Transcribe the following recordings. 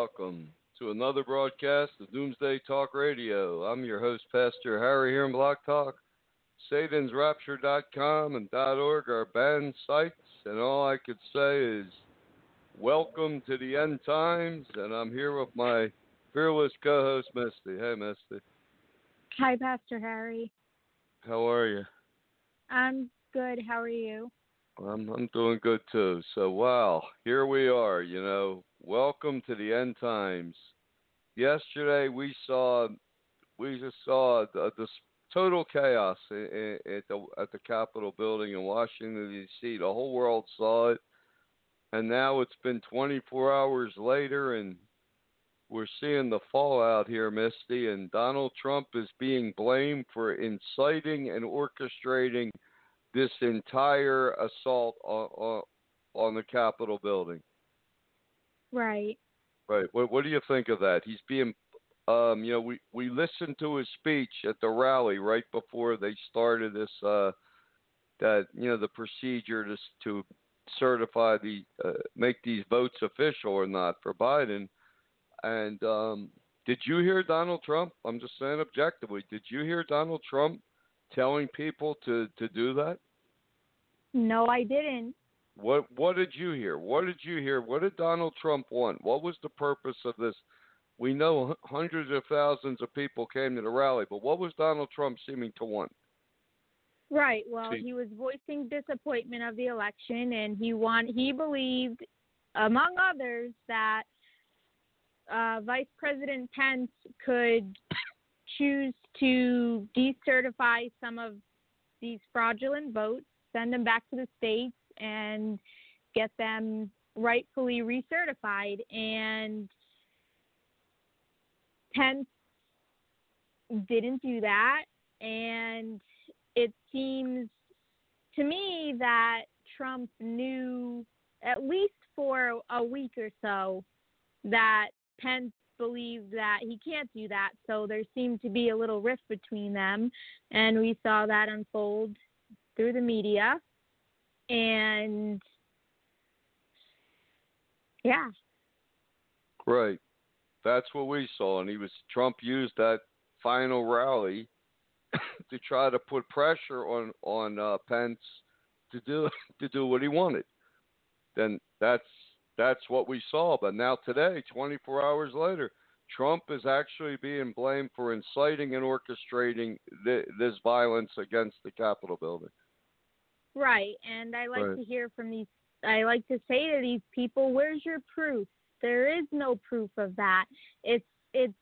welcome to another broadcast of Doomsday Talk Radio. I'm your host, Pastor Harry here in Blog Talk. SatansRapture.com and .org are banned sites, and all I could say is welcome to the end times. And I'm here with my fearless co-host, Misty. Hey, Misty, Hi, Pastor Harry. how are you? I'm good. How are you? I'm I'm doing good too. So wow, here we are. You know, welcome to the end times. Yesterday we saw we just saw the, this total chaos at the at the Capitol building in Washington D.C. The whole world saw it, and now it's been 24 hours later, and we're seeing the fallout here, Misty. And Donald Trump is being blamed for inciting and orchestrating this entire assault on, on the Capitol building. Right. Right. What, what do you think of that? He's being, um, you know, we, we listened to his speech at the rally right before they started this, uh, that, you know, the procedure to, to certify the, uh, make these votes official or not for Biden. And um, did you hear Donald Trump? I'm just saying objectively, did you hear Donald Trump telling people to, to do that? No, I didn't. What what did you hear? What did you hear? What did Donald Trump want? What was the purpose of this? We know hundreds of thousands of people came to the rally, but what was Donald Trump seeming to want? Right. Well, See- he was voicing disappointment of the election, and he want he believed, among others, that uh, Vice President Pence could choose to decertify some of these fraudulent votes, send them back to the states, and get them rightfully recertified. And Pence didn't do that, and it seems to me that Trump knew at least for a week or so that Pence believed that he can't do that. So there seemed to be a little rift between them, and we saw that unfold through the media. And yeah, Right. That's what we saw, and he was Trump used that final rally to try to put pressure on on uh, Pence to do to do what he wanted. Then that's that's what we saw. But now today, 24 hours later, Trump is actually being blamed for inciting and orchestrating th- this violence against the Capitol building. Right, and I like Right. to hear from these. I like to say to these people, "Where's your proof? There is no proof of that. It's it's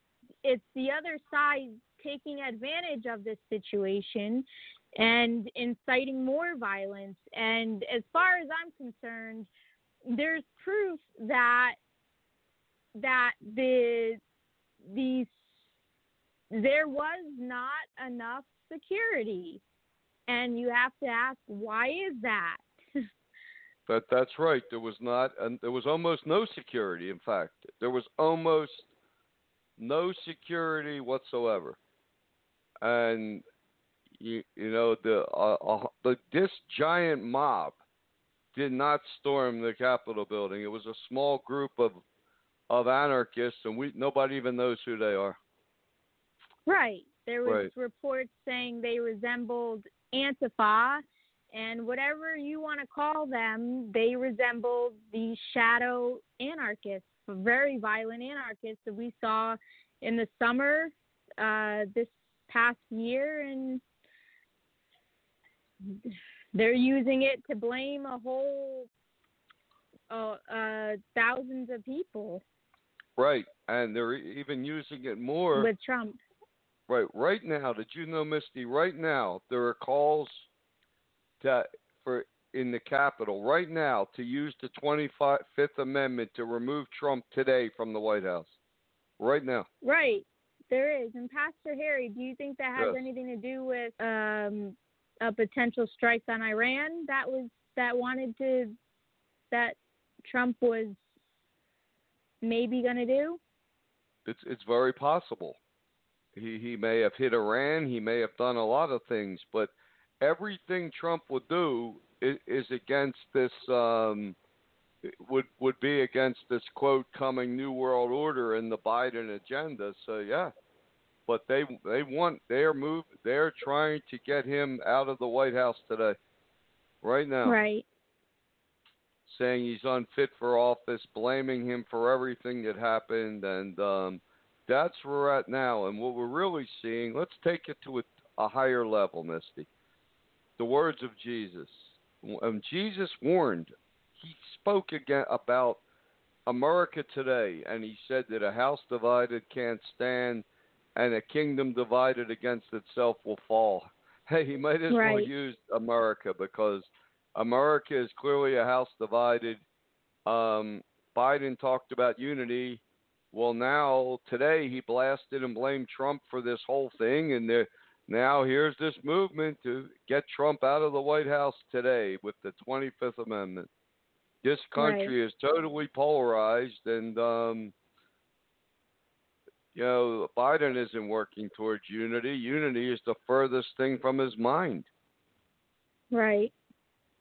it's the other side taking advantage of this situation and inciting more violence. And as far as I'm concerned, there's proof that that the these there was not enough security and you have to ask why is that But that's right. There was not, and there was almost no security. In fact, there was almost no security whatsoever. And you, you know the uh, uh, the this giant mob did not storm the Capitol building. It was a small group of of anarchists, and we nobody even knows who they are. right There was Right. reports saying they resembled Antifa, and whatever you want to call them, they resemble the shadow anarchists, very violent anarchists that we saw in the summer uh, this past year, and they're using it to blame a whole uh, uh, thousands of people Right, and they're even using it more. with Trump. Right, right now, did you know, Misty? Right now, there are calls to for in the Capitol right now to use the 25th Amendment to remove Trump today from the White House. Right now, Right, there is. And Pastor Harry, do you think that has Yes. anything to do with um, a potential strike on Iran that was that wanted to that Trump was maybe going to do? it's it's very possible. He he may have hit Iran. He may have done a lot of things, but everything Trump would do is, is against this. Um, would would be against this quote coming new world order and the Biden agenda. So yeah, but they they want they're move they're trying to get him out of the White House today, right now, Right. saying he's unfit for office, blaming him for everything that happened, and um, that's where we're at now. And what we're really seeing, let's take it to a, a higher level, Misty. The words of Jesus. Jesus warned, he spoke again about America today, and he said that a house divided can't stand, and a kingdom divided against itself will fall. Hey, he might as well Right. use America because America is clearly a house divided. Um, Biden talked about unity. Well, now today he blasted and blamed Trump for this whole thing, and there, now here's this movement to get Trump out of the White House today with the 25th Amendment. This country is totally polarized, and um, you know Biden isn't working towards unity. Unity is the furthest thing from his mind. Right.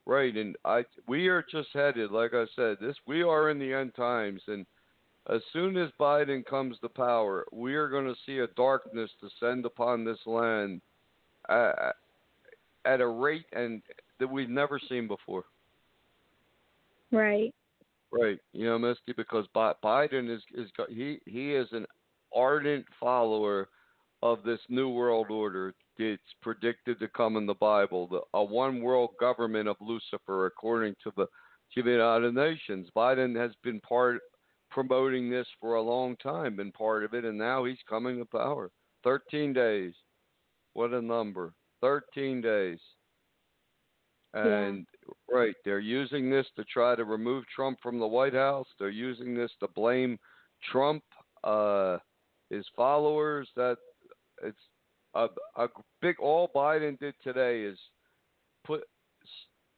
Right, and I we are just headed, like I said, this we are in the end times, and as soon as Biden comes to power, we are going to see a darkness descend upon this land uh, at a rate and that we've never seen before. Right. Right, you know, Misty, because Bi- Biden is is he he is an ardent follower of this new world order that's predicted to come in the Bible, the, a one world government of Lucifer, according to the United Nations. Biden has been part promoting this for a long time, been part of it, and now he's coming to power. Thirteen days, what a number! Thirteen days, and right, they're using this to try to remove Trump from the White House. They're using this to blame Trump, uh, his followers. That it's a, a big. All Biden did today is put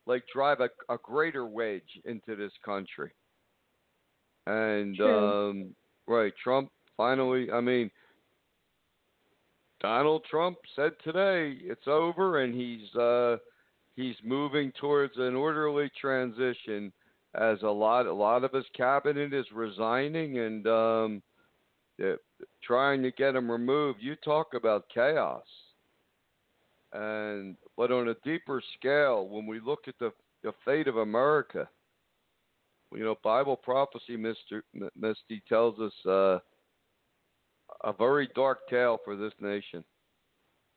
like drive a, a greater wedge into this country. And True. um, right, Trump finally. I mean, Donald Trump said today it's over, and he's uh, he's moving towards an orderly transition. As a lot, a lot of his cabinet is resigning, and um, trying to get him removed. You talk about chaos, and but on a deeper scale, when we look at the the fate of America, you know, Bible prophecy, Mister M- Misty tells us uh, a very dark tale for this nation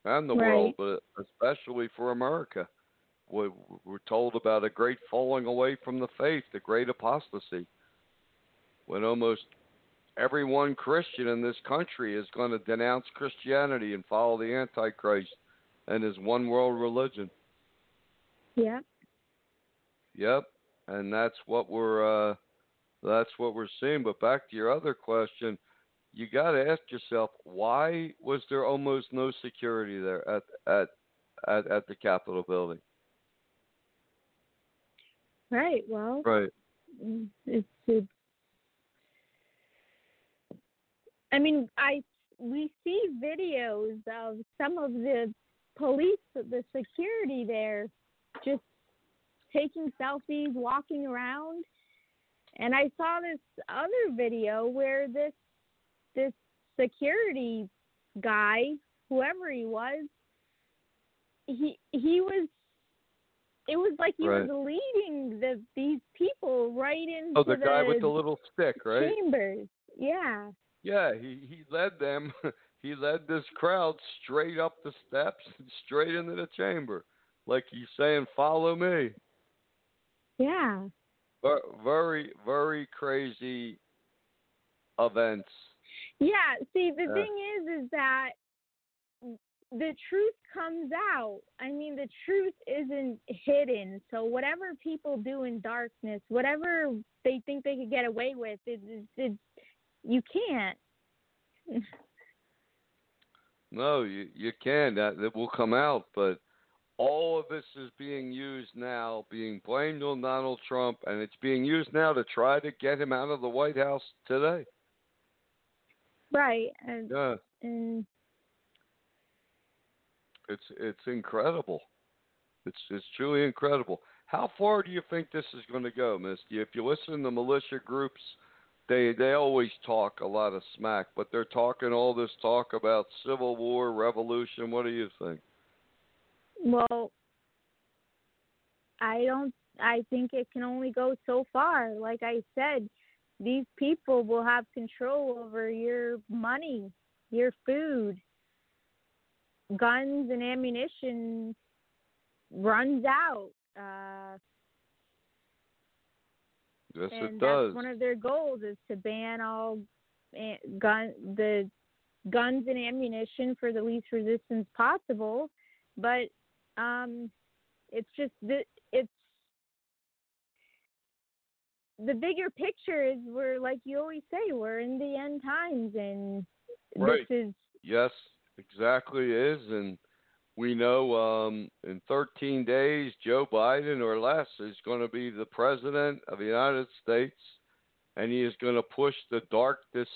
and the Right. world, but especially for America. We, we're told about a great falling away from the faith, the great apostasy, when almost everyone Christian in this country is going to denounce Christianity and follow the Antichrist and his one world religion. Yeah. Yep, and that's what we're uh, that's what we're seeing. But back to your other question, you got to ask yourself why was there almost no security there at at at, at the Capitol building? Right. Well, Right. mm, it's, it's I mean, I we see videos of some of the police, the security there, just taking selfies, walking around, and I saw this other video where this this security guy whoever he was, he he was. It was like he Right. was leading the these people right into the. Oh, the guy with the little stick, right? chambers. Yeah. Yeah, he he led them. he led this crowd straight up the steps and straight into the chamber, like he's saying, "Follow me." Yeah. Very very crazy events. Yeah, see the Yeah. thing is is that the truth comes out. I mean the truth isn't hidden. So whatever people do in darkness, whatever they think they could get away with, it, it, it you can't. No, you you can. That that will come out, but all of this is being used now, being blamed on Donald Trump, and it's being used now to try to get him out of the White House today. Right. And, Yeah, and it's it's incredible. It's it's truly incredible. How far do you think this is going to go, Misty? If you listen to militia groups, they they always talk a lot of smack, but they're talking all this talk about civil war, revolution. What do you think? Well I don't I think it can only go so far. Like I said, these people will have control over your money, your food, guns and ammunition runs out. Uh, Yes, and it does. that's one of their goals is to ban all gun the guns and ammunition for the least resistance possible. But um, it's just the it's the bigger picture is we're like you always say we're in the end times and Right. this is Yes, exactly is, and we know um, in 13 days Joe Biden or less is going to be the president of the United States, and he is going to push the darkest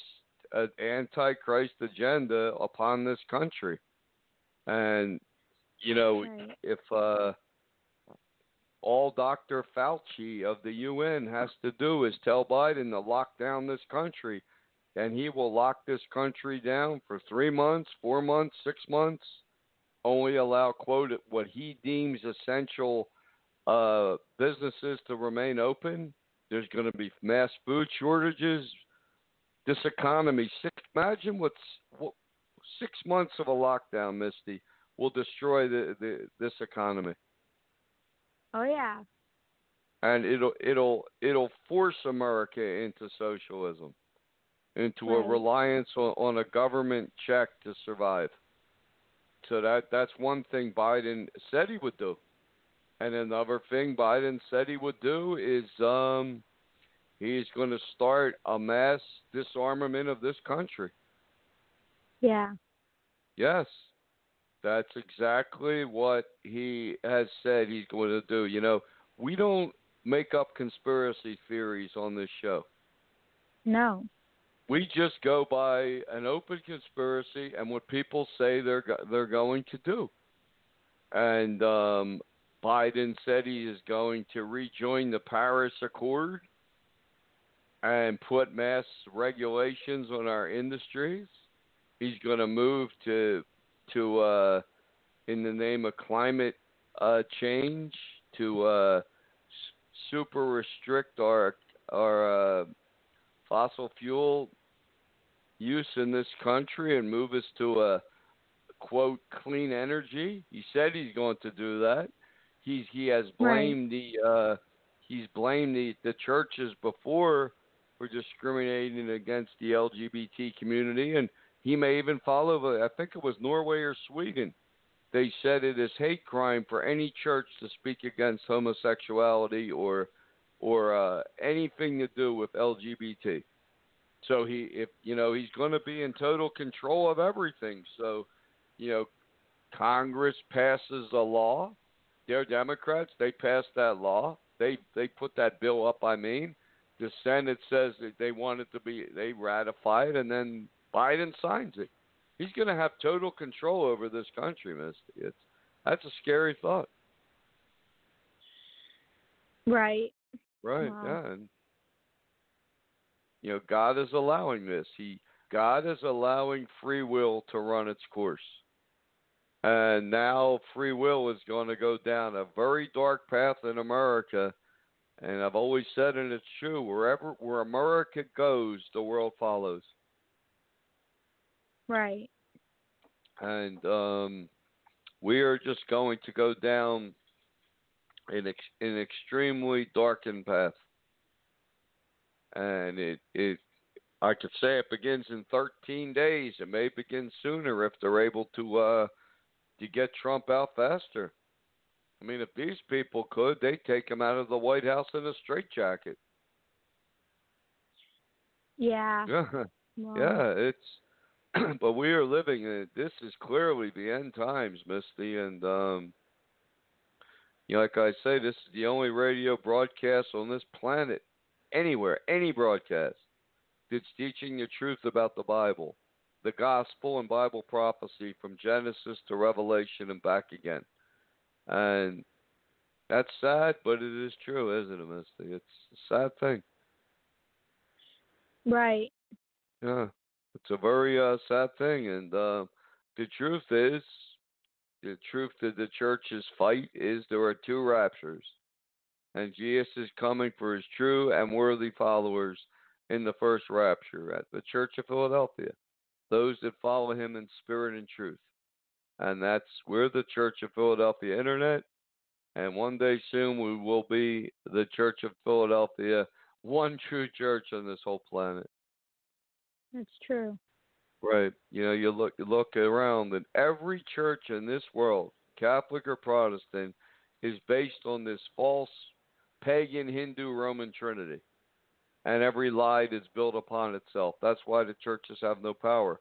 uh, antichrist agenda upon this country. And you know, Right. if uh, all Dr. Fauci of the UN has to do is tell Biden to lock down this country, and he will lock this country down for three months, four months, six months, only allow quote what he deems essential uh, businesses to remain open. There's going to be mass food shortages. This economy, six, imagine what's what, six months of a lockdown, Misty, will destroy the, the this economy, oh yeah. And it'll it'll it'll force America into socialism, into a reliance on, on a government check to survive. So that that's one thing Biden said he would do, and another thing Biden said he would do is um, he's going to start a mass disarmament of this country. yeah. Yes, that's exactly what he has said he's going to do. You know, we don't make up conspiracy theories on this show. no We just go by an open conspiracy and what people say they're they're going to do. And um, Biden said he is going to rejoin the Paris Accord and put mass regulations on our industries. He's going to move to to uh, in the name of climate uh, change to uh, s- super restrict our our uh, fossil fuel use in this country and move us to a quote clean energy. He said he's going to do that. He's he has Right. blamed the uh, he's blamed the the churches before for discriminating against the LGBT community, and he may even follow. I think it was Norway or Sweden. They said it is hate crime for any church to speak against homosexuality or or uh, anything to do with LGBT. So he, if you know, he's going to be in total control of everything. So, you know, Congress passes a law. They're Democrats. They pass that law. They they put that bill up. I mean, the Senate says that they want it to be. They ratify it, and then Biden signs it. He's going to have total control over this country, Misty. It's that's a scary thought, right right? Wow. Yeah, and you know, God is allowing this. He God is allowing free will to run its course. And now free will is going to go down a very dark path in America. And I've always said, and it's true, wherever where America goes, the world follows. Right. And um, we are just going to go down an, ex- an extremely darkened path. And it, it, I could say it begins in 13 days. It may begin sooner if they're able to uh, to get Trump out faster. I mean, if these people could, they'd take him out of the White House in a straitjacket. Yeah. Yeah, Well, yeah, it's. but we are living in. This is clearly the end times, Misty, and um, you know, like I say, this is the only radio broadcast on this planet, anywhere, any broadcast, that's teaching the truth about the Bible, the gospel and Bible prophecy from Genesis to Revelation and back again. And that's sad, but it is true, isn't it, Misty? It's a sad thing. Right. Yeah, it's a very uh, sad thing, and uh, the truth is, the truth that the churches fight is there are two raptures, and Jesus is coming for his true and worthy followers in the first rapture at the Church of Philadelphia, those that follow him in spirit and truth, and that's we're the Church of Philadelphia Internet, and one day soon we will be the Church of Philadelphia, one true church on this whole planet. That's true. Right. You know, you look you look around and every church in this world, Catholic or Protestant, is based on this false pagan Hindu Roman Trinity. And every lie is built upon itself. That's why the churches have no power.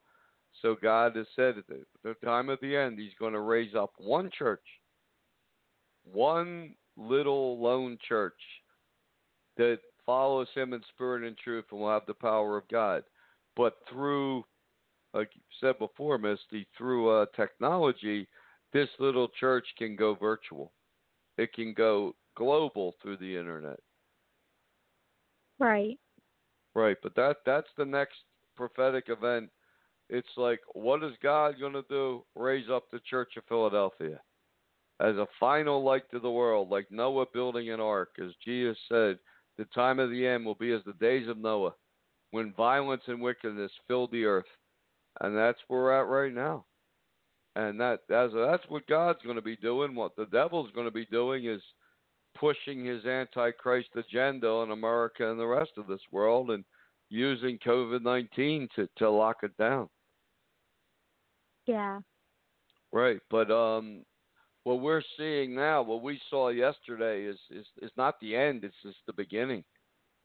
So God has said at the time of the end, He's going to raise up one church, one little lone church that follows Him in spirit and truth and will have the power of God. But through like you said before, Misty, through uh, technology, this little church can go virtual. It can go global through the internet. Right. Right, but that that's the next prophetic event. It's like, what is God going to do? Raise up the Church of Philadelphia as a final light to the world, like Noah building an ark, as Jesus said. The time of the end will be as the days of Noah, when violence and wickedness filled the earth and that's where we're at right now. And that that's that's what God's going to be doing. What the devil's going to be doing is pushing his antichrist agenda on America and the rest of this world, and using COVID nineteen to to lock it down. Yeah. Right, but um, what we're seeing now, what we saw yesterday, is is is not the end. It's just the beginning.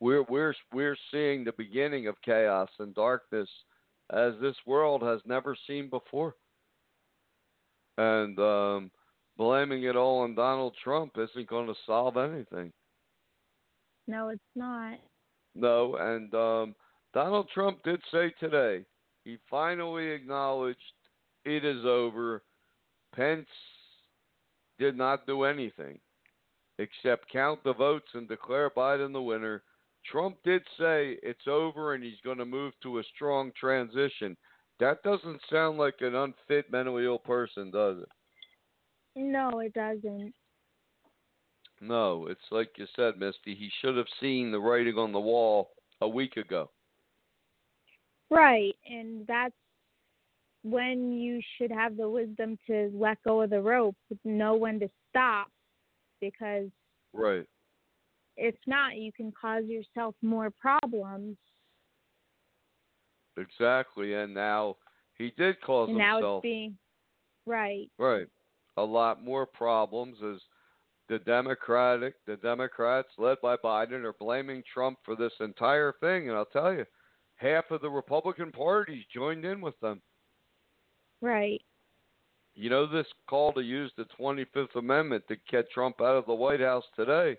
We're we're we're seeing the beginning of chaos and darkness as this world has never seen before. And um, blaming it all on Donald Trump isn't going to solve anything. No, it's not. No, and um, Donald Trump did say today he finally acknowledged it is over. Pence did not do anything except count the votes and declare Biden the winner. Trump did say it's over and he's going to move to a strong transition. That doesn't sound like an unfit, mentally ill person, does it? No, it doesn't. No, it's like you said, Misty. He should have seen the writing on the wall a week ago. Right, and that's when you should have the wisdom to let go of the rope, know when to stop, because Right. If not, you can cause yourself more problems. Exactly. And now he did cause and now himself it's being right. right a lot more problems as the Democratic the Democrats led by Biden are blaming Trump for this entire thing and I'll tell you half of the Republican parties joined in with them. Right. You know this call to use the 25th Amendment to get Trump out of the White House today.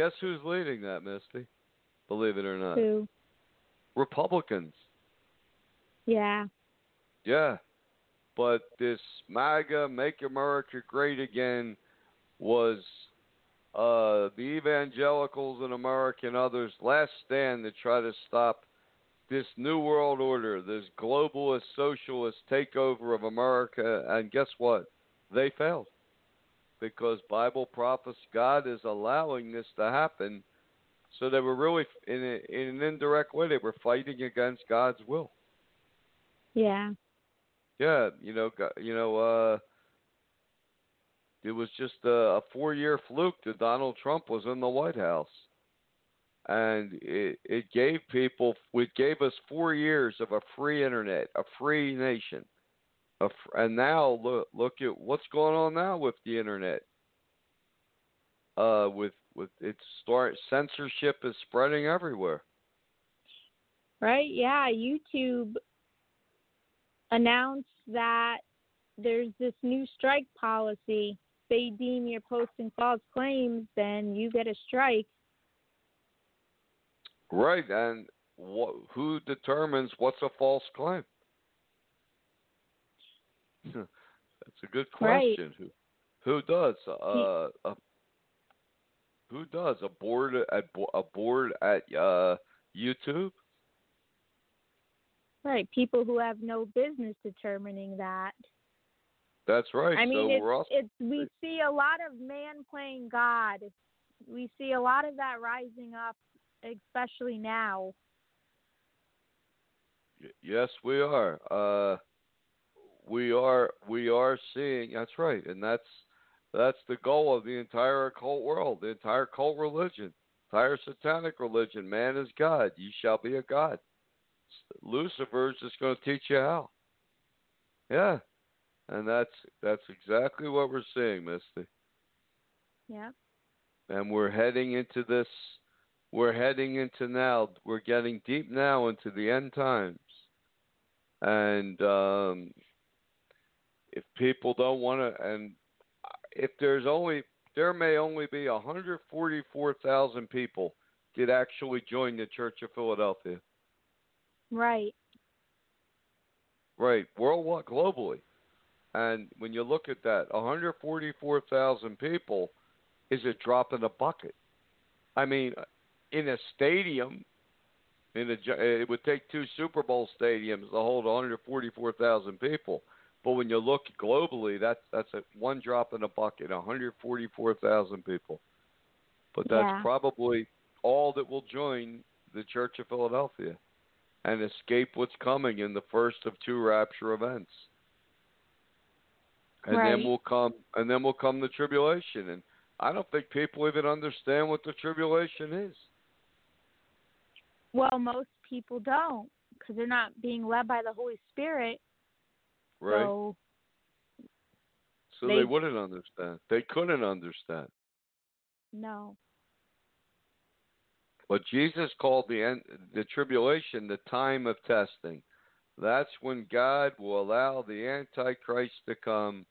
Guess who's leading that, Misty? Believe it or not. Who? Republicans. Yeah. Yeah. But this MAGA, Make America Great Again, was uh, the evangelicals in America and others' last stand to try to stop this new world order, this globalist socialist takeover of America, and guess what? They failed because Bible prophets, God is allowing this to happen. So they were really, in, a, in an indirect way, they were fighting against God's will. Yeah. Yeah, you know, you know, uh, it was just a, a four-year fluke that Donald Trump was in the White House, and it, it gave people, it gave us four years of a free internet, a free nation, and now look, look at what's going on now with the internet. Uh, with with its start, censorship is spreading everywhere. Right? Yeah, YouTube announced that there's this new strike policy they deem you're posting false claims, then you get a strike. Right, and who determines what's a false claim? That's a good question. Right. Who who does? Uh, a, who does a board at a board at uh, YouTube? Right, people who have no business determining that. That's right. I mean, so it's, also... it's we see a lot of man playing God. We see a lot of that rising up, especially now. Yes, we are. Uh, we are. We are seeing. That's right, and that's that's the goal of the entire occult world, the entire cult religion, entire satanic religion. Man is God. You shall be a god. Lucifer's just going to teach you how. Yeah, and that's that's exactly what we're seeing, Misty. Yeah. And we're heading into this. We're heading into now. We're getting deep now into the end times, and um, if people don't want to, and if there's only there may only be 144,000 people did actually join the Church of Philadelphia. Right. Right, worldwide, globally. And when you look at that, 144,000 people is a drop in the bucket. I mean, in a stadium, in a, it would take two Super Bowl stadiums to hold 144,000 people. But when you look globally, that's that's a one drop in the bucket, 144,000 people. But that's yeah. probably all that will join the Church of Philadelphia and escape what's coming in the first of two rapture events and right. then will come and then will come the tribulation and i don't think people even understand what the tribulation is well most people don't because they're not being led by the holy spirit right. So, so they, they wouldn't understand. They couldn't understand. No. But jesus called the end the tribulation the time of testing. That's when God will allow the Antichrist to come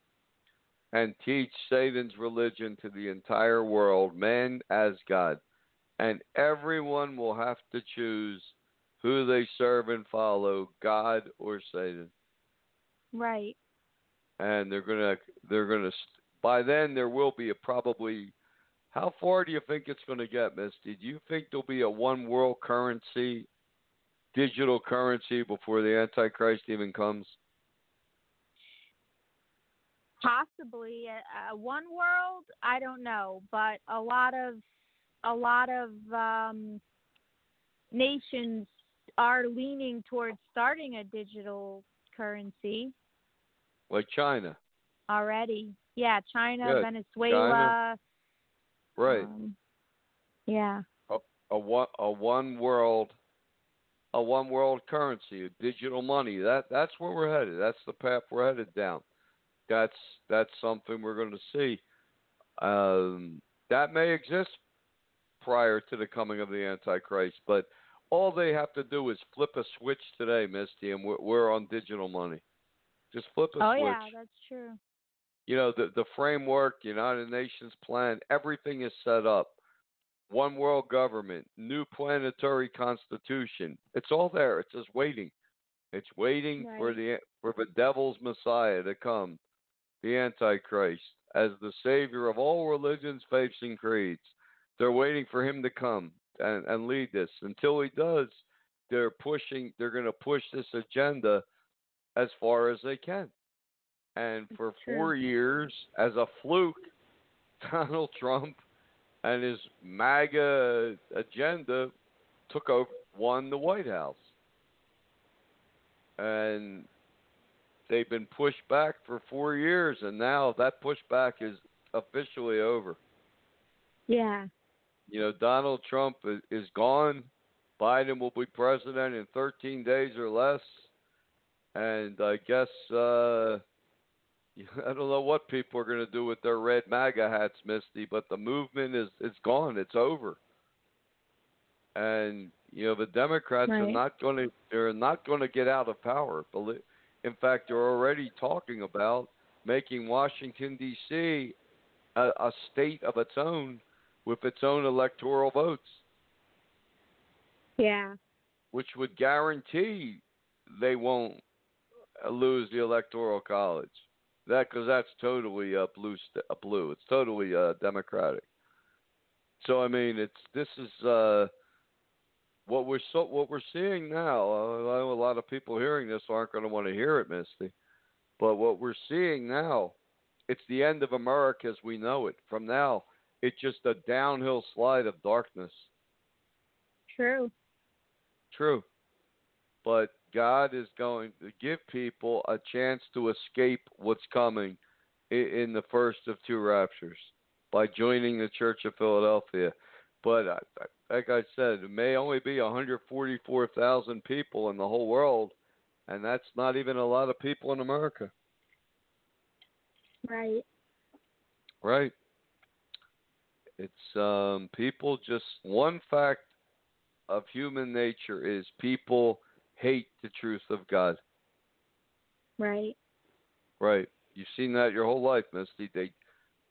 and teach Satan's religion to the entire world, man as God. And everyone will have to choose who they serve and follow, God or Satan. Right. And they're gonna, they're gonna. By then, there will be a probably. How far do you think it's going to get, Misty? Do you think there'll be a one world currency digital currency before the Antichrist even comes? Possibly, uh, one world. I don't know, but a lot of a lot of um, nations are leaning towards starting a digital currency. Like China. Already, yeah, China, yeah, Venezuela. China. Right. Um, yeah. A, a one a one world a one world currency, a digital money. That that's where we're headed. That's the path we're headed down. That's that's something we're going to see. Um, that may exist prior to the coming of the Antichrist, but all they have to do is flip a switch today, Misty, and we're, we're on digital money. Just flip a oh, switch. yeah, that's true. You know the the framework, United Nations plan, everything is set up one world government, new planetary constitution. It's all there. It's just waiting. It's waiting right. for the for the devil's Messiah to come, the Antichrist, as the savior of all religions, faiths, and creeds. They're waiting for him to come and, and lead this. Until he does, they're pushing they're going to push this agenda as far as they can. And for four years, as a fluke, Donald Trump and his MAGA agenda took over, won the White House. And they've been pushed back for four years, and now that pushback is officially over. Yeah. You know, Donald Trump is, is gone. Biden will be president in 13 days or less. And I guess uh, I don't know what people are going to do with their red MAGA hats, Misty, but the movement is it's gone. It's over. And you know the Democrats are not going to they're not going to get out of power. In fact, they're already talking about making Washington D.C. A, a state of its own with its own electoral votes, Yeah. which would guarantee they won't lose the electoral college. That because that's totally uh, blue. St- uh, blue. It's totally uh, democratic. So I mean, it's this is uh, what we're so what we're seeing now. Uh, I know a lot of people hearing this aren't going to want to hear it, Misty. But what we're seeing now, it's the end of America as we know it. From now, it's just a downhill slide of darkness. True. True. But God is going to give people a chance to escape what's coming in the first of two raptures by joining the Church of Philadelphia. But I- like I said, it may only be 144,000 people in the whole world, and that's not even a lot of people in America, Right. right? It's um, people just one fact of human nature is people hate the truth of God. Right. Right. You've seen that your whole life, Misty. They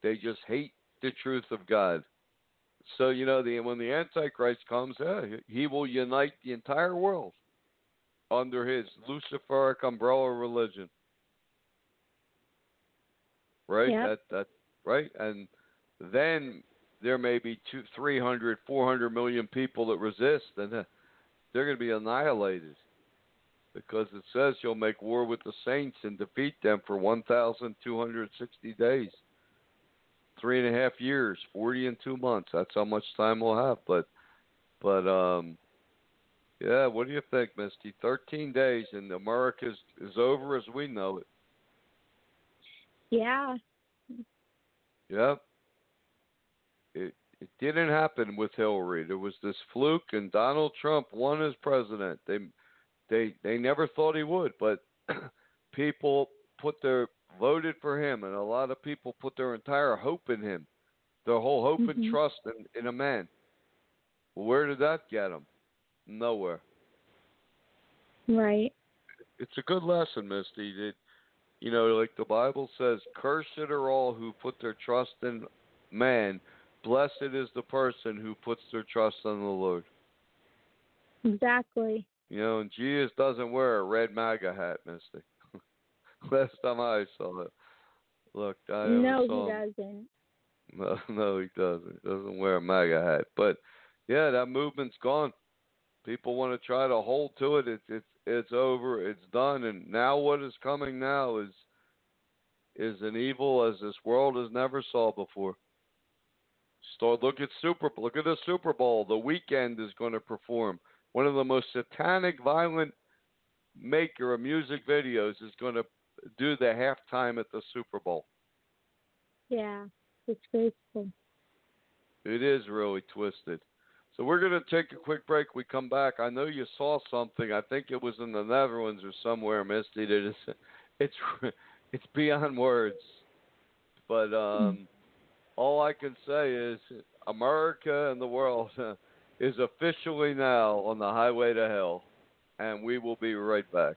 they just hate the truth of God. So you know the when the Antichrist comes, yeah, he will unite the entire world under his Luciferic umbrella religion. Right? Yep. That that right? And then there may be two, three hundred, four hundred million people that resist, and uh, they're going to be annihilated because it says you'll make war with the saints and defeat them for 1,260 days. Three and a half years, 40 and two months. That's how much time we'll have. But, but, um, yeah, what do you think, Misty? 13 days and America is, is over as we know it. Yeah. Yep. It it didn't happen with Hillary. There was this fluke, and Donald Trump won as president. They they they never thought he would, but people put their voted for him, and a lot of people put their entire hope in him, their whole hope and Mhm. trust in in a man. Well, where did that get him? Nowhere. Right. It's a good lesson, Misty. That you know, like the Bible says, "Cursed are all who put their trust in man. Blessed is the person who puts their trust in the Lord." Exactly. You know, and Jesus doesn't wear a red MAGA hat, Misty. Last time I saw it. Look, I No, saw he him. doesn't. No, no, he doesn't. He doesn't wear a MAGA hat. But yeah, that movement's gone. People want to try to hold to it. It's it's it's over. It's done. And now what is coming now is is an evil as this world has never saw before. Start look at Super look at the Super Bowl. The Weeknd is going to perform. One of the most satanic, violent maker of music videos is going to do the halftime at the Super Bowl. Yeah. Disgraceful. It is really twisted. So we're going to take a quick break. We come back. I know you saw something. I think it was in the Netherlands or somewhere, Misty. That is, it's it's beyond words. But um, all I can say is America and the world is officially now on the highway to hell, and we will be right back.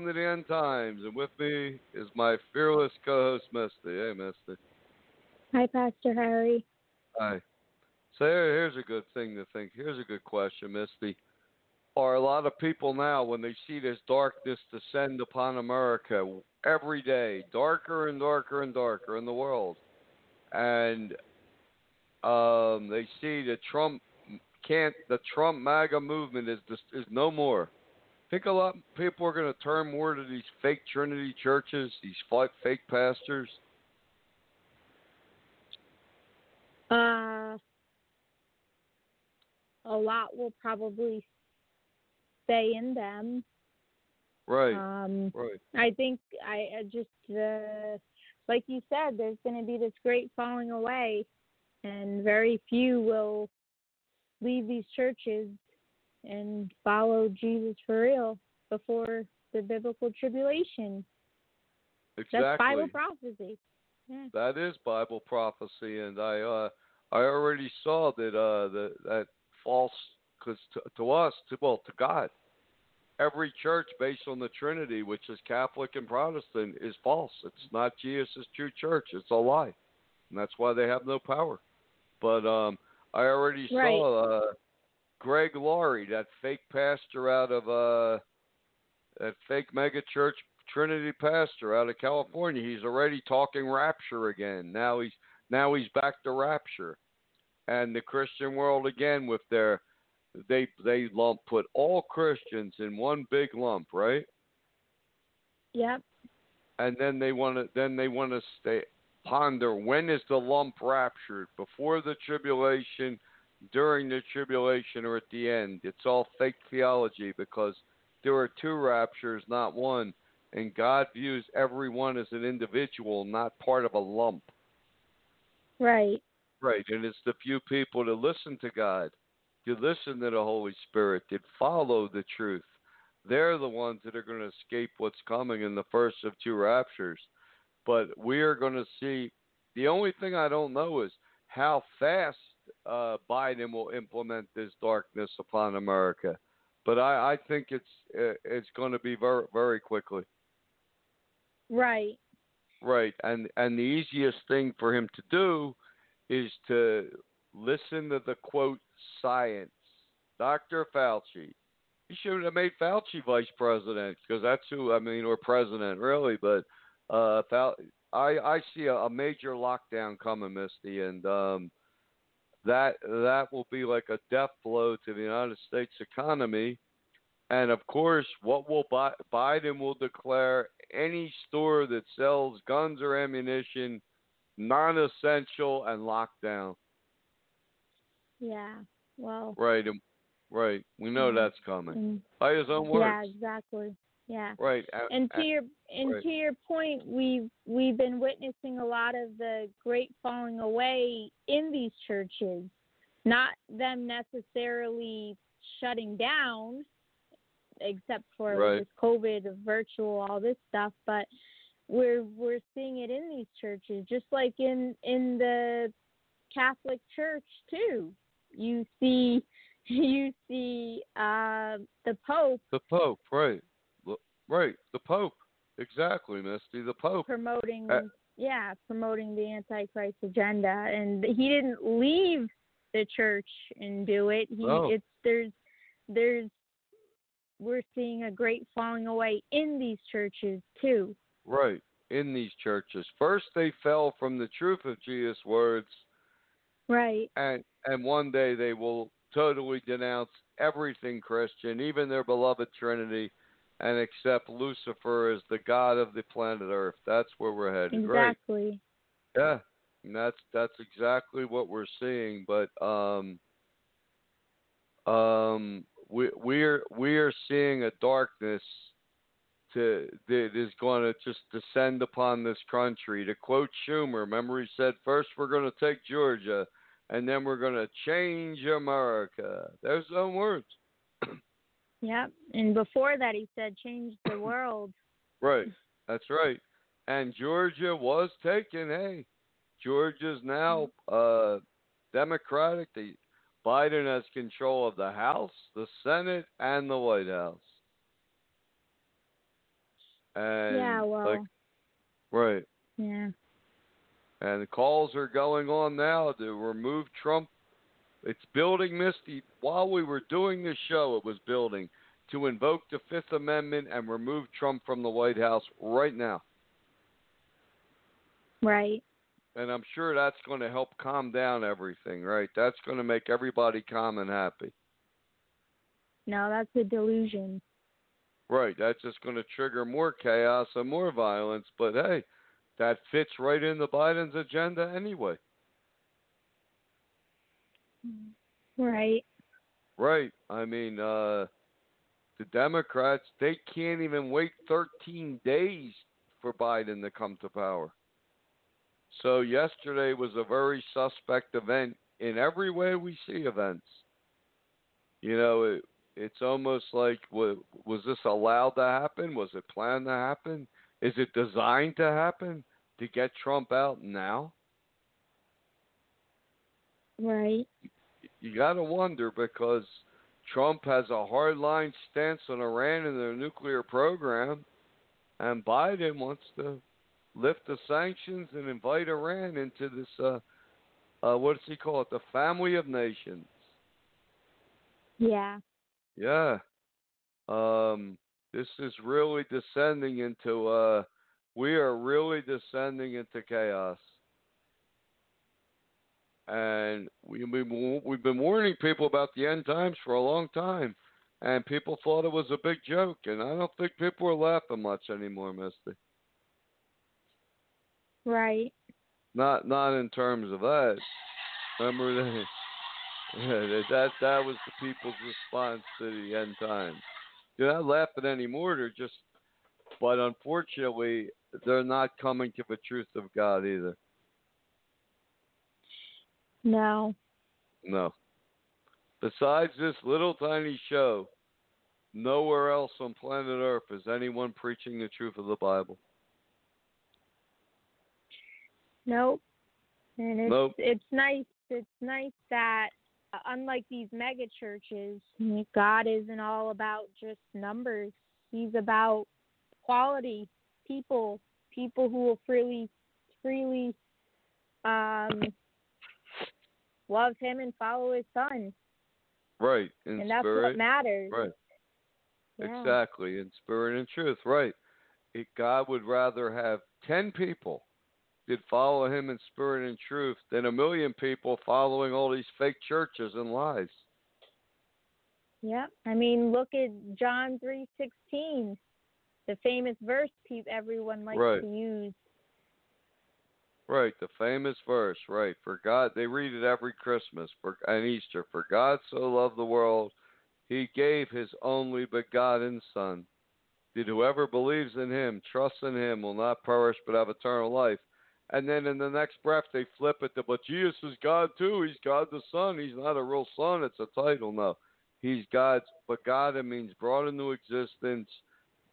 Welcome to the end times, and with me is my fearless co-host, Misty. Hey, Misty. Hi, Pastor Harry. Hi. So here's a good thing to think. Here's a good question, Misty. Are a lot of people now, when they see this darkness descend upon America every day, darker and darker and darker in the world, and um, they see the Trump can't, the Trump MAGA movement is is no more. I think a lot of people are going to turn more to these fake Trinity churches, these fake pastors. Uh, a lot will probably stay in them. Right. Um, right. I think I, I just, uh, like you said, there's going to be this great falling away, and very few will leave these churches and follow Jesus for real before the biblical tribulation. Exactly. That's Bible prophecy. Yeah. That is Bible prophecy, and I uh, I already saw that uh, that that false because to, to us, to well, to God, every church based on the Trinity, which is Catholic and Protestant, is false. It's not Jesus' true church. It's a lie, and that's why they have no power. But um, I already right. saw uh, Greg Laurie, that fake pastor out of uh, that fake mega church Trinity pastor out of California. He's already talking rapture again. Now he's now he's back to rapture, and the Christian world again with their they they lump put all Christians in one big lump, right? Yep. And then they want to then they want to stay ponder when is the lump raptured before the tribulation, during the tribulation, or at the end. It's all fake theology because there are two raptures, not one, and God views everyone as an individual, not part of a lump. Right. Right, and it's the few people that listen to God you listen to the Holy Spirit, that follow the truth, they're the ones that are going to escape what's coming in the first of two raptures. But we are going to see. The only thing I don't know is how fast uh, Biden will implement this darkness upon America. But I, I think it's uh, it's going to be very very quickly. Right. Right, and and the easiest thing for him to do is to listen to the quote science. Dr. Fauci. He should have made Fauci vice president because that's who I mean, or president really. But uh, Fau- I I see a, a major lockdown coming, Misty, and um, that that will be like a death blow to the United States economy. And of course, what will Bi- Biden will declare any store that sells guns or ammunition non-essential and lockdown. Yeah. Well. Right. Right. We know mm, that's coming. mm, By his own words. Yeah. Exactly. Yeah. Right. And to your and right. to your point, we've we've been witnessing a lot of the great falling away in these churches. Not them necessarily shutting down, except for right. this COVID, virtual, all this stuff, but we're we're seeing it in these churches, just like in in the Catholic Church too. You see, you see uh, the Pope. The Pope, right, right. The Pope, exactly, Misty. The Pope promoting, uh, yeah, promoting the Antichrist agenda, and he didn't leave the church and do it. He, no. it's there's, there's, we're seeing a great falling away in these churches too. Right, in these churches. First, they fell from the truth of Jesus' words. Right. And and one day they will totally denounce everything Christian, even their beloved Trinity, and accept Lucifer as the god of the planet Earth. That's where we're headed. Exactly. Right? Yeah. And that's that's exactly what we're seeing. But um um we we're we're seeing a darkness to that is going to just descend upon this country. To quote Schumer, remember he said, first we're going to take Georgia, and then we're going to change America. There's some words. Yep. And before that, he said, change the world. right. That's right. And Georgia was taken. Hey, Georgia's now uh, Democratic. The Biden has control of the House, the Senate, and the White House. And yeah, well, like, right. yeah. And the calls are going on now to remove Trump. It's building, Misty. While we were doing this show, it was building to invoke the Fifth Amendment and remove Trump from the White House right now. Right. And I'm sure that's going to help calm down everything, right? That's going to make everybody calm and happy. No, that's a delusion. Right. That's just going to trigger more chaos and more violence. But hey, that fits right into Biden's agenda anyway. Right. Right. I mean, uh, the Democrats, they can't even wait 13 days for Biden to come to power. So yesterday was a very suspect event in every way we see events. You know, it, it's almost like was, was this allowed to happen? Was it planned to happen? Is it designed to happen to get Trump out now? Right. You got to wonder because Trump has a hardline stance on Iran and their nuclear program, and Biden wants to lift the sanctions and invite Iran into this. Uh, uh, what does he call it? The family of nations. Yeah. Yeah. Um, this is really descending into. Uh, we are really descending into chaos. And we, we, we've been warning people about the end times for a long time, and people thought it was a big joke. And I don't think people are laughing much anymore, Misty. Right. Not not in terms of that. Remember that that that was the people's response to the end times. They're not laughing anymore. They're just, but unfortunately, they're not coming to the truth of God either. No. No. Besides this little tiny show, nowhere else on planet Earth is anyone preaching the truth of the Bible. Nope. And it's Nope. it's nice it's nice that uh, unlike these mega churches, God isn't all about just numbers. He's about quality, people, people who will freely freely um love him and follow his son. Right. In and that's spirit. what matters. Right. Yeah. Exactly. In spirit and truth. Right. It, God would rather have 10 people did follow him in spirit and truth than a million people following all these fake churches and lies. Yeah. I mean, look at John 3:16, the famous verse everyone likes Right. to use. Right, the famous verse, right. For God, they read it every Christmas for and Easter. For God so loved the world, he gave his only begotten son. That whoever believes in him, trusts in him, will not perish but have eternal life. And then in the next breath they flip it to, but Jesus is God too. He's God the Son. He's not a real son. It's a title. No, he's God's. It means brought into existence,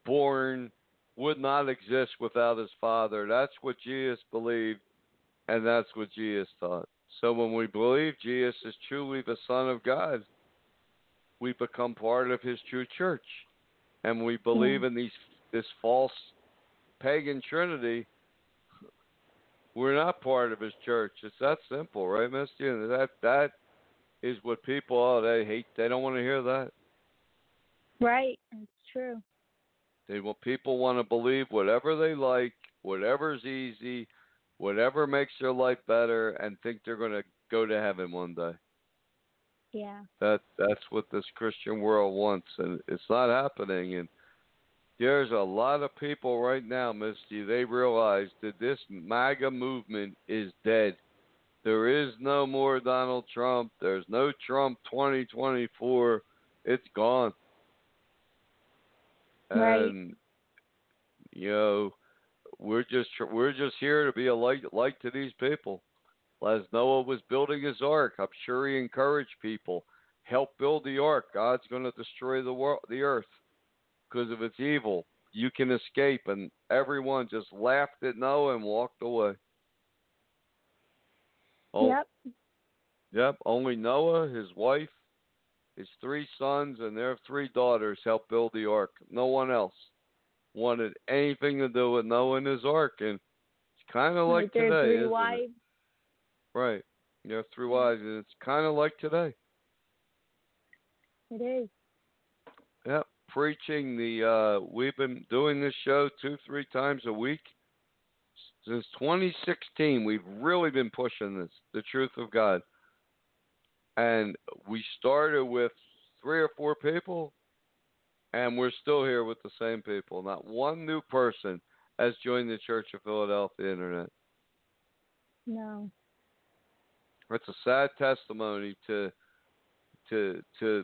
born, would not exist without his Father. That's what Jesus believed, and that's what Jesus taught. So when we believe Jesus is truly the Son of God, we become part of His true church, and we believe hmm. in these this false pagan Trinity we're not part of his church. It's that simple, right, Misty? And that that is what people oh they hate. They don't want to hear that. Right. It's true. They want people want to believe whatever they like, whatever's easy, whatever makes their life better, and think they're going to go to heaven one day. Yeah. That that's what this Christian world wants, and it's not happening. And there's a lot of people right now, Misty. They realize that this MAGA movement is dead. There is no more Donald Trump. There's no Trump 2024. It's gone. Right. And you know, we're just we're just here to be a light light to these people. As Noah was building his ark, I'm sure he encouraged people, help build the ark. God's going to destroy the world, the earth because of its evil. You can escape, and everyone just laughed at Noah and walked away. Oh, Yep. Yep, only Noah, his wife, his three sons, and their three daughters helped build the ark. No one else wanted anything to do with Noah and his ark, and it's kind of like today, three wives. it? Right. Yeah, three wives, and it's kind of like today. It is. Yep, preaching the. uh We've been doing this show two, three times a week since 2016. We've really been pushing this, the truth of God, and we started with three or four people, and we're still here with the same people. Not one new person has joined the Church of Philadelphia Internet. No. It's a sad testimony to to to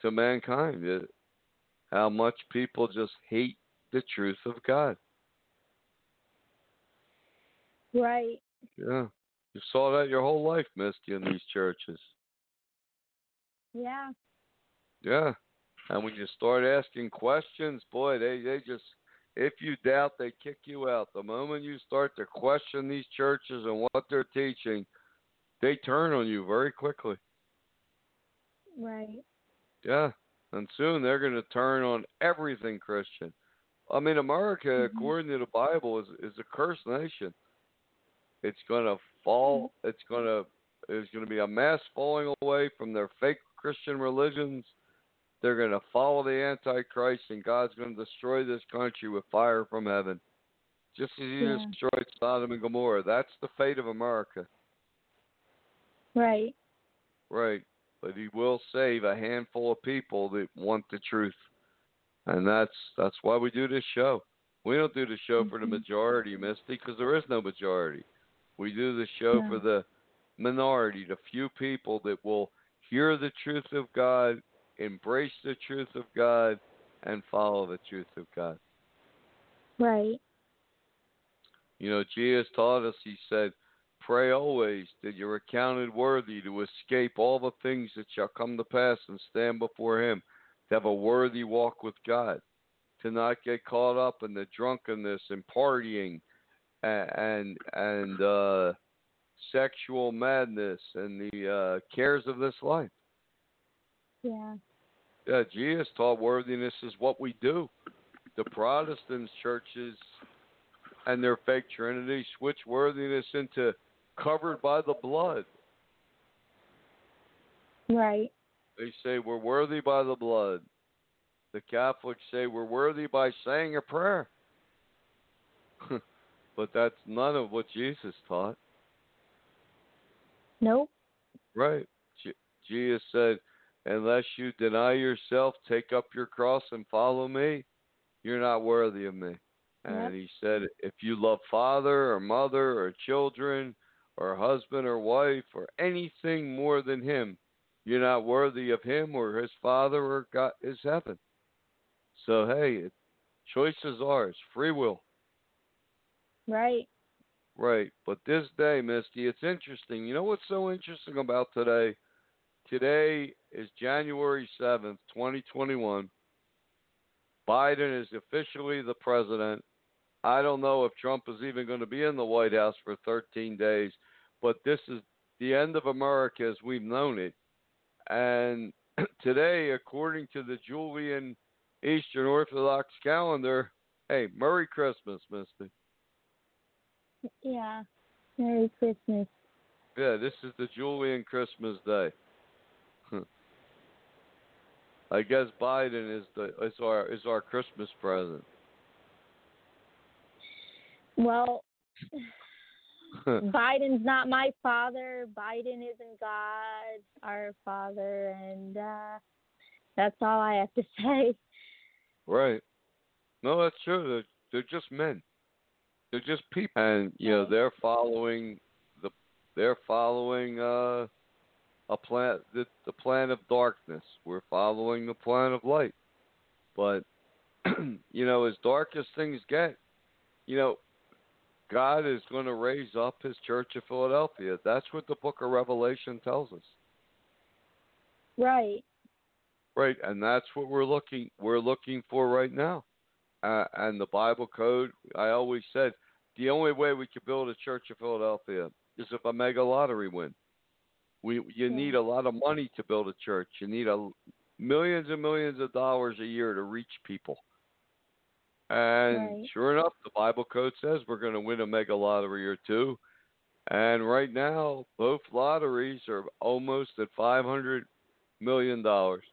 to mankind. It, how much people just hate the truth of God. Right. Yeah. You saw that your whole life, Misty, in these churches. Yeah. Yeah. And when you start asking questions, boy, they, they just if you doubt they kick you out. The moment you start to question these churches and what they're teaching, they turn on you very quickly. Right. Yeah. And soon they're going to turn on everything Christian. I mean, America, Mhm. according to the Bible, is is a cursed nation. It's going to fall. It's going to there's going to be a mass falling away from their fake Christian religions. They're going to follow the Antichrist, and God's going to destroy this country with fire from heaven, just as He Yeah. destroyed Sodom and Gomorrah. That's the fate of America. Right. Right. But he will save a handful of people that want the truth. And that's that's why we do this show. We don't do the show for the Mhm. majority, Misty, because there is no majority. We do the show No. for the minority, the few people that will hear the truth of God, embrace the truth of God, and follow the truth of God. Right. You know, Jesus taught us, he said, Pray always that you're accounted worthy to escape all the things that shall come to pass and stand before him, to have a worthy walk with God, to not get caught up in the drunkenness and partying and and, and uh, sexual madness and the uh, cares of this life. Yeah. Yeah, Jesus taught worthiness is what we do. The Protestant churches and their fake Trinity switch worthiness into covered by the blood. Right. They say we're worthy by the blood. The Catholics say we're worthy by saying a prayer. but that's none of what Jesus taught. Nope. Right. Je- Jesus said, unless you deny yourself, take up your cross and follow me, you're not worthy of me. And Yep. he said, if you love father or mother or children or husband or wife or anything more than him, you're not worthy of him or his father or God, his heaven. So, hey, choice is ours, free will. Right. Right. But this day, Misty, it's interesting. You know what's so interesting about today? Today is January 7th, 2021. Biden is officially the president. I don't know if Trump is even going to be in the White House for 13 days, but this is the end of America as we've known it. And today, according to the Julian Eastern Orthodox calendar, hey, Merry Christmas, Misty. Yeah. Merry Christmas. Yeah, this is the Julian Christmas Day. I guess Biden is the is our is our Christmas present. Well, Biden's not my father. Biden isn't God, our father, and uh that's all I have to say. right. No, that's true. They're, they're just men. They're just people, and you know they're following the they're following uh a plan the the plan of darkness. We're following the plan of light. But you know, as dark as things get, you know, God is going to raise up His Church of Philadelphia. That's what the Book of Revelation tells us. Right. Right, and that's what we're looking we're looking for right now. Uh, and the Bible code, I always said, the only way we could build a Church in Philadelphia is if a mega lottery win. We you Yeah. need a lot of money to build a church. You need a millions and millions of dollars a year to reach people. And Right. sure enough, the Bible code says we're going to win a mega lottery or two. And right now, both lotteries are almost at five hundred million dollars.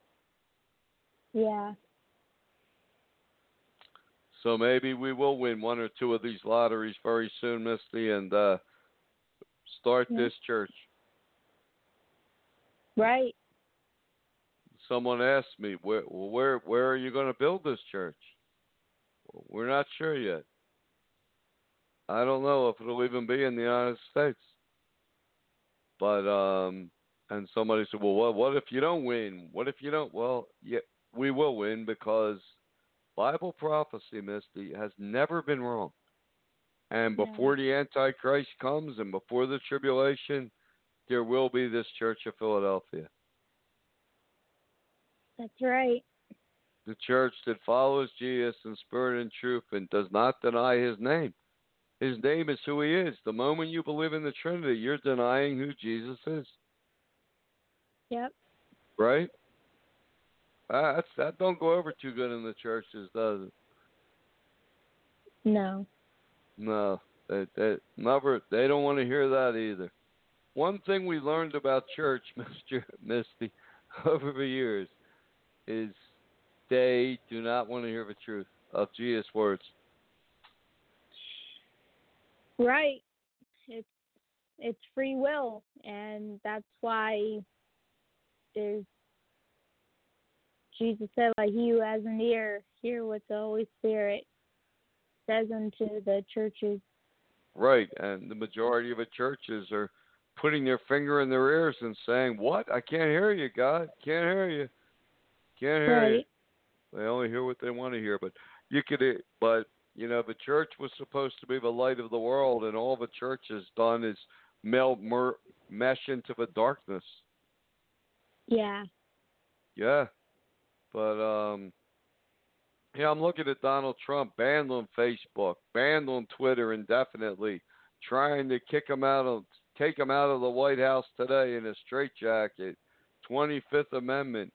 Yeah. So maybe we will win one or two of these lotteries very soon, Misty, and uh, start Yeah. this church. Right. Someone asked me, "Where, where, where are you going to build this church?" We're not sure yet. I don't know if it'll even be in the United States. But um, and somebody said, "Well, what, what if you don't win? What if you don't?" Well, yeah, we will win because Bible prophecy, Misty, has never been wrong. And before the Antichrist comes and before the tribulation, there will be this Church of Philadelphia. That's right. the church that follows Jesus in spirit and truth and does not deny his name. His name is who he is. The moment you believe in the Trinity, you're denying who Jesus is, Yep. right? Uh, that's, that don't go over too good in the churches, does it? No. No, they, they never. They don't want to hear that either. One thing we learned about church, Mister Misty, over the years, is they do not want to hear the truth of Jesus' words. Right. It's it's free will and that's why there's Jesus said like he who has an ear hear what the Holy Spirit says unto the churches. Right, and the majority of the churches are putting their finger in their ears and saying, "What? I can't hear you, God. Can't hear you. Can't hear you." They only hear what they want to hear. But you could, eh, but you know, the church was supposed to be the light of the world, and all the church has done is meld, mer- mesh into the darkness. Yeah. Yeah, but um, yeah, I'm looking at Donald Trump banned on Facebook, banned on Twitter indefinitely, trying to kick him out of, take him out of the White House today in a straitjacket. 25th Amendment.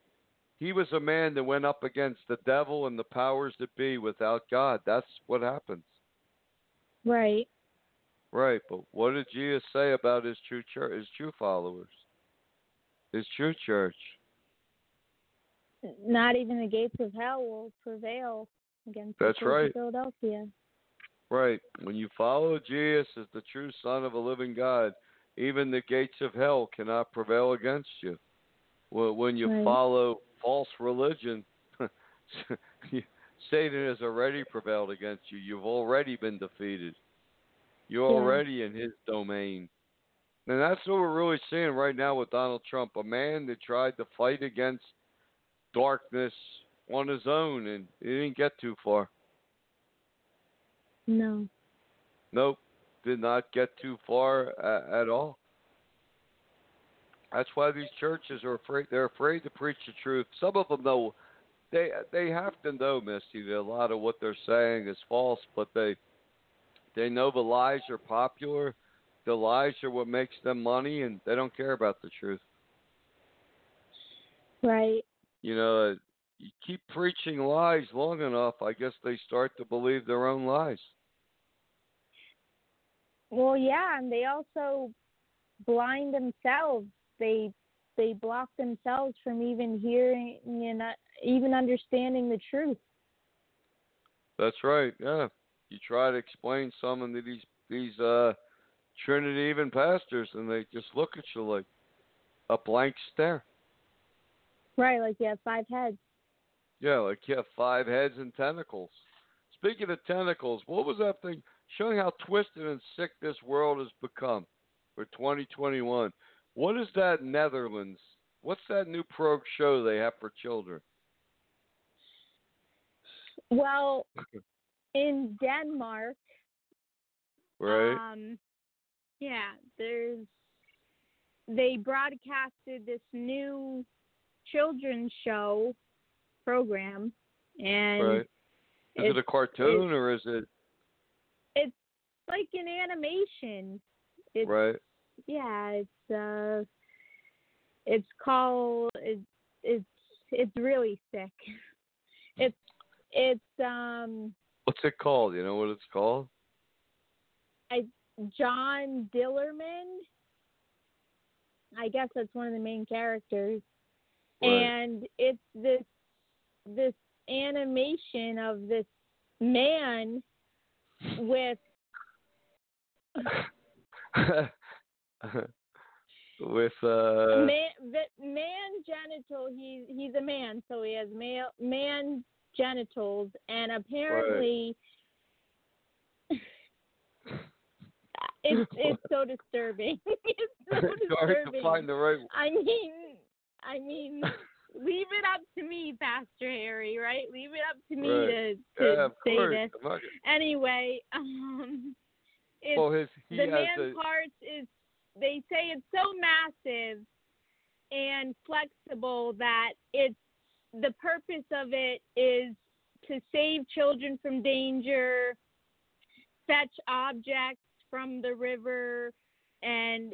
He was a man that went up against the devil and the powers that be without God. That's what happens. Right. Right, but what did Jesus say about his true church, his true followers, his true church? Not even the gates of hell will prevail against That's right. Philadelphia. Right. When you follow Jesus as the true Son of a living God, even the gates of hell cannot prevail against you. Well, when you Right. follow false religion, Satan has already prevailed against you. You've already been defeated. You're Yeah. already in his domain. And that's what we're really seeing right now with Donald Trump, a man that tried to fight against darkness on his own and he didn't get too far. No. Nope, did not get too far a- at all. That's why these churches are afraid. They're afraid to preach the truth. Some of them know they they have to know, Misty, that a lot of what they're saying is false, but they they know the lies are popular. The lies are what makes them money, and they don't care about the truth. Right. You know, you keep preaching lies long enough, I guess they start to believe their own lies. Well, yeah, and they also blind themselves. They they block themselves from even hearing and even understanding the truth. That's right. Yeah, you try to explain some to these these uh, Trinity even pastors, and they just look at you like a blank stare. Right, like you have five heads. Yeah, like you have five heads and tentacles. Speaking of tentacles, what was that thing showing how twisted and sick this world has become for 2021? What is that Netherlands? What's that new pro show they have for children? Well, in Denmark, Right? um, yeah, there's they broadcasted this new children's show program, and right. Is it a cartoon or is it it's like an animation. It's right? yeah, it's uh It's called it's it's it's really sick. It's it's um What's it called? You know what it's called? I John Dillermand. I guess that's one of the main characters. Right. And it's this this animation of this man with With uh man, man genital. He's he's a man, so he has male man genitals, and apparently, it's it's so disturbing. it's so hard to disturbing. find the right I mean, I mean, leave it up to me, Pastor Harry. Right? Leave it up to me Right. to to yeah, say course. this. Not- Anyway, um, it's well, his he the has man a parts is they say it's so massive and flexible that it's the purpose of it is to save children from danger, fetch objects from the river, and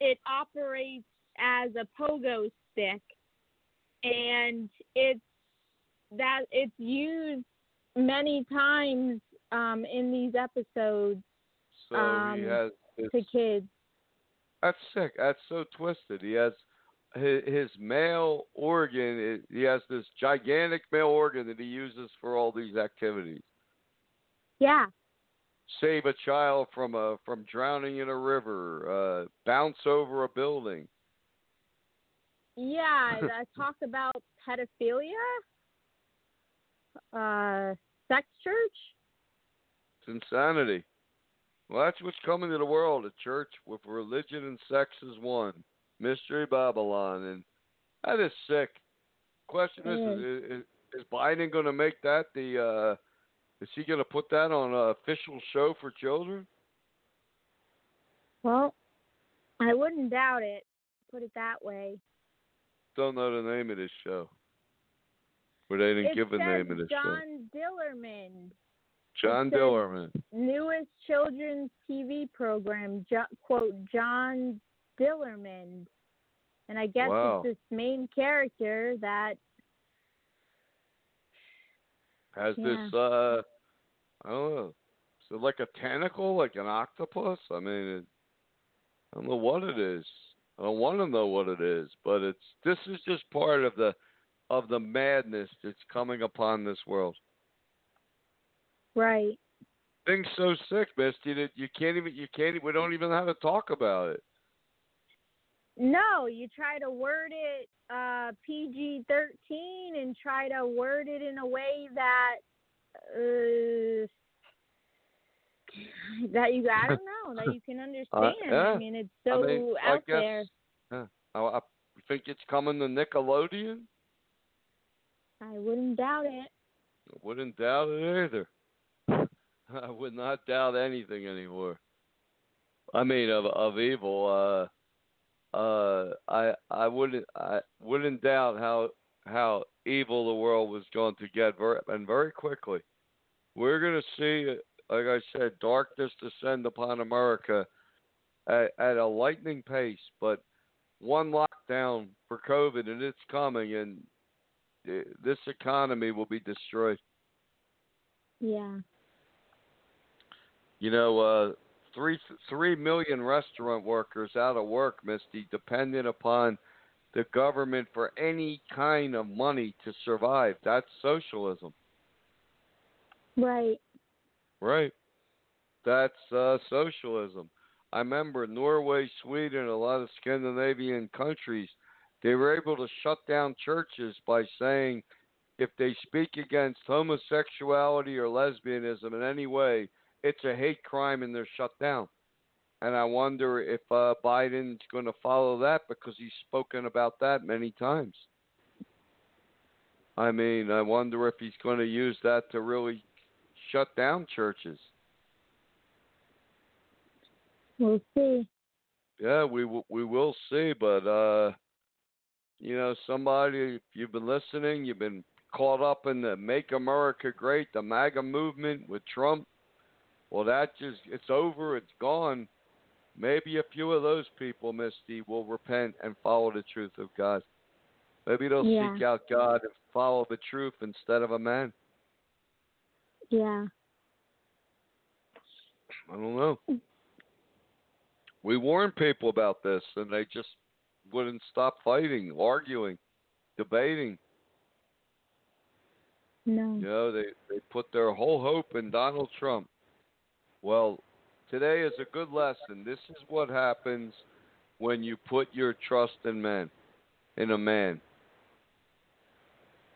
it operates as a pogo stick, and it's that it's used many times um, in these episodes so um, he has to kids. that's sick. That's so twisted. He has his, his male organ. He has this gigantic male organ that he uses for all these activities. Yeah, Save a child from a from drowning in a river. Uh, bounce over a building. Yeah. uh, talk about pedophilia, uh, sex church. It's insanity. Well, that's what's coming to the world a church with religion and sex as one. Mystery Babylon. And that is sick. Question is, is, is, is Biden going to make that the, uh, is he going to put that on an official show for children? Well, I wouldn't doubt it. Put it that way. Don't know the name of this show. But they didn't it give a name of this show. John Dillermand, John Dillermand. newest children's TV program. Jo- quote John Dillermand, and I guess Wow. it's this main character that Has Yeah. this, uh, I don't know. Is it like a tentacle, like an octopus? I mean, it, I don't know what it is. I don't want to know what it is, but it's this is just part of the of the madness that's coming upon this world. right. Things so sick, Misty, that you can't even you can't we don't even know how to talk about it. No, you try to word it uh, PG thirteen and try to word it in a way that uh, that you I don't know that you can understand. yeah. I mean, it's I so mean, I out guess- there. I, I think it's coming to Nickelodeon. I wouldn't doubt it. I wouldn't doubt it either. I would not doubt anything anymore. I mean, of of evil. Uh, uh, I I wouldn't I wouldn't doubt how how evil the world was going to get very and very quickly. We're going to see, like I said, darkness descend upon America at, at a lightning pace. But one lockdown for COVID, and it's coming, and this economy will be destroyed. Yeah. You know, uh, three three million restaurant workers out of work, Misty, dependent upon the government for any kind of money to survive. That's socialism, Right. Right? That's uh, socialism. I remember Norway, Sweden, a lot of Scandinavian countries, they were able to shut down churches by saying if they speak against homosexuality or lesbianism in any way, it's a hate crime and they're shut down. And I wonder if uh, Biden's going to follow that because he's spoken about that many times. I mean, I wonder if he's going to use that to really shut down churches. We'll see. Yeah, we w- we will see, but uh, you know, somebody if you've been listening, you've been caught up in the "Make America Great," the MAGA movement with Trump. Well, that just it's over, it's gone. maybe a few of those people, Misty, will repent and follow the truth of God. Maybe they'll Yeah. seek out God and follow the truth instead of a man. Yeah. I don't know. We warned people about this, and they just wouldn't stop fighting, arguing, debating. No. You know, they they put their whole hope in Donald Trump. Well, today is a good lesson. This is what happens when you put your trust in men, in a man.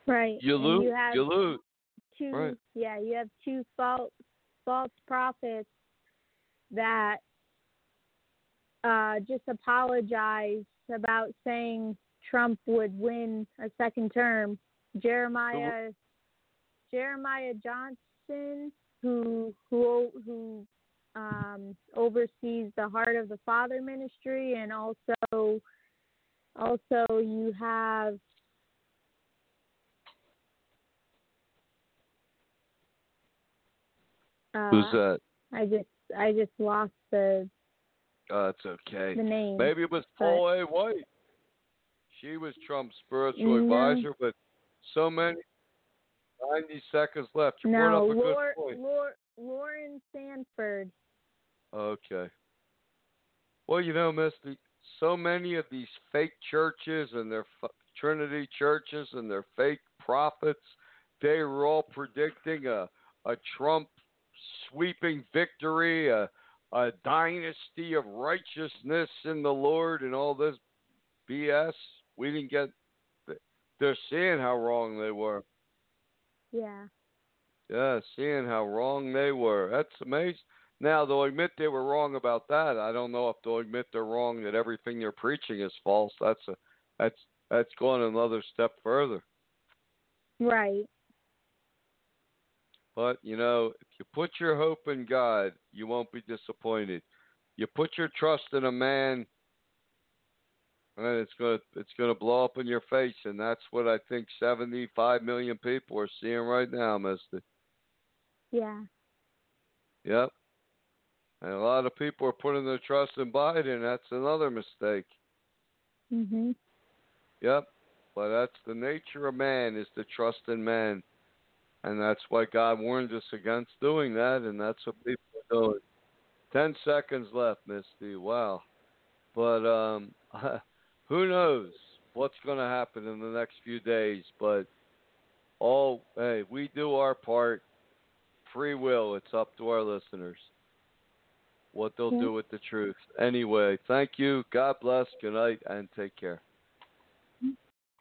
Right. You lose. You have You lose. Two. right. Yeah, you have two false false prophets that uh, just apologized about saying Trump would win a second term. Jeremiah Jeremiah Johnson, who who who um, oversees the Heart of the Father ministry, and also also you have uh, Who's that? I just I just lost the Oh, it's okay. the name. Maybe it was but- Paula White. She was Trump's spiritual No. advisor, but so many. 90 seconds left. You no, up a good point. Laur, Lauren Sanford. Okay. Well, you know, Misty, so many of these fake churches and their f- Trinity churches and their fake prophets, they were all predicting a a Trump sweeping victory, a a dynasty of righteousness in the Lord, and all this BS. We didn't get. They're seeing how wrong they were. Yeah. Yeah, seeing how wrong they were. That's amazing. Now they'll admit they were wrong about that. I don't know if they'll admit they're wrong that everything they're preaching is false. That's a that's that's going another step further. Right. But you know, if you put your hope in God, you won't be disappointed. You put your trust in a man, and it's gonna it's gonna blow up in your face, and that's what I think seventy five million people are seeing right now, Mister. Yeah. Yep. And a lot of people are putting their trust in Biden. That's another mistake. Mhm. Yep. But that's the nature of man is to trust in man. And that's why God warned us against doing that, and that's what people are doing. Ten seconds left, Misty. Wow. But um who knows what's gonna happen in the next few days, but all hey, we do our part. Free will, it's up to our listeners. What they'll Yeah. do with the truth. Anyway, thank you. God bless. Good night and take care.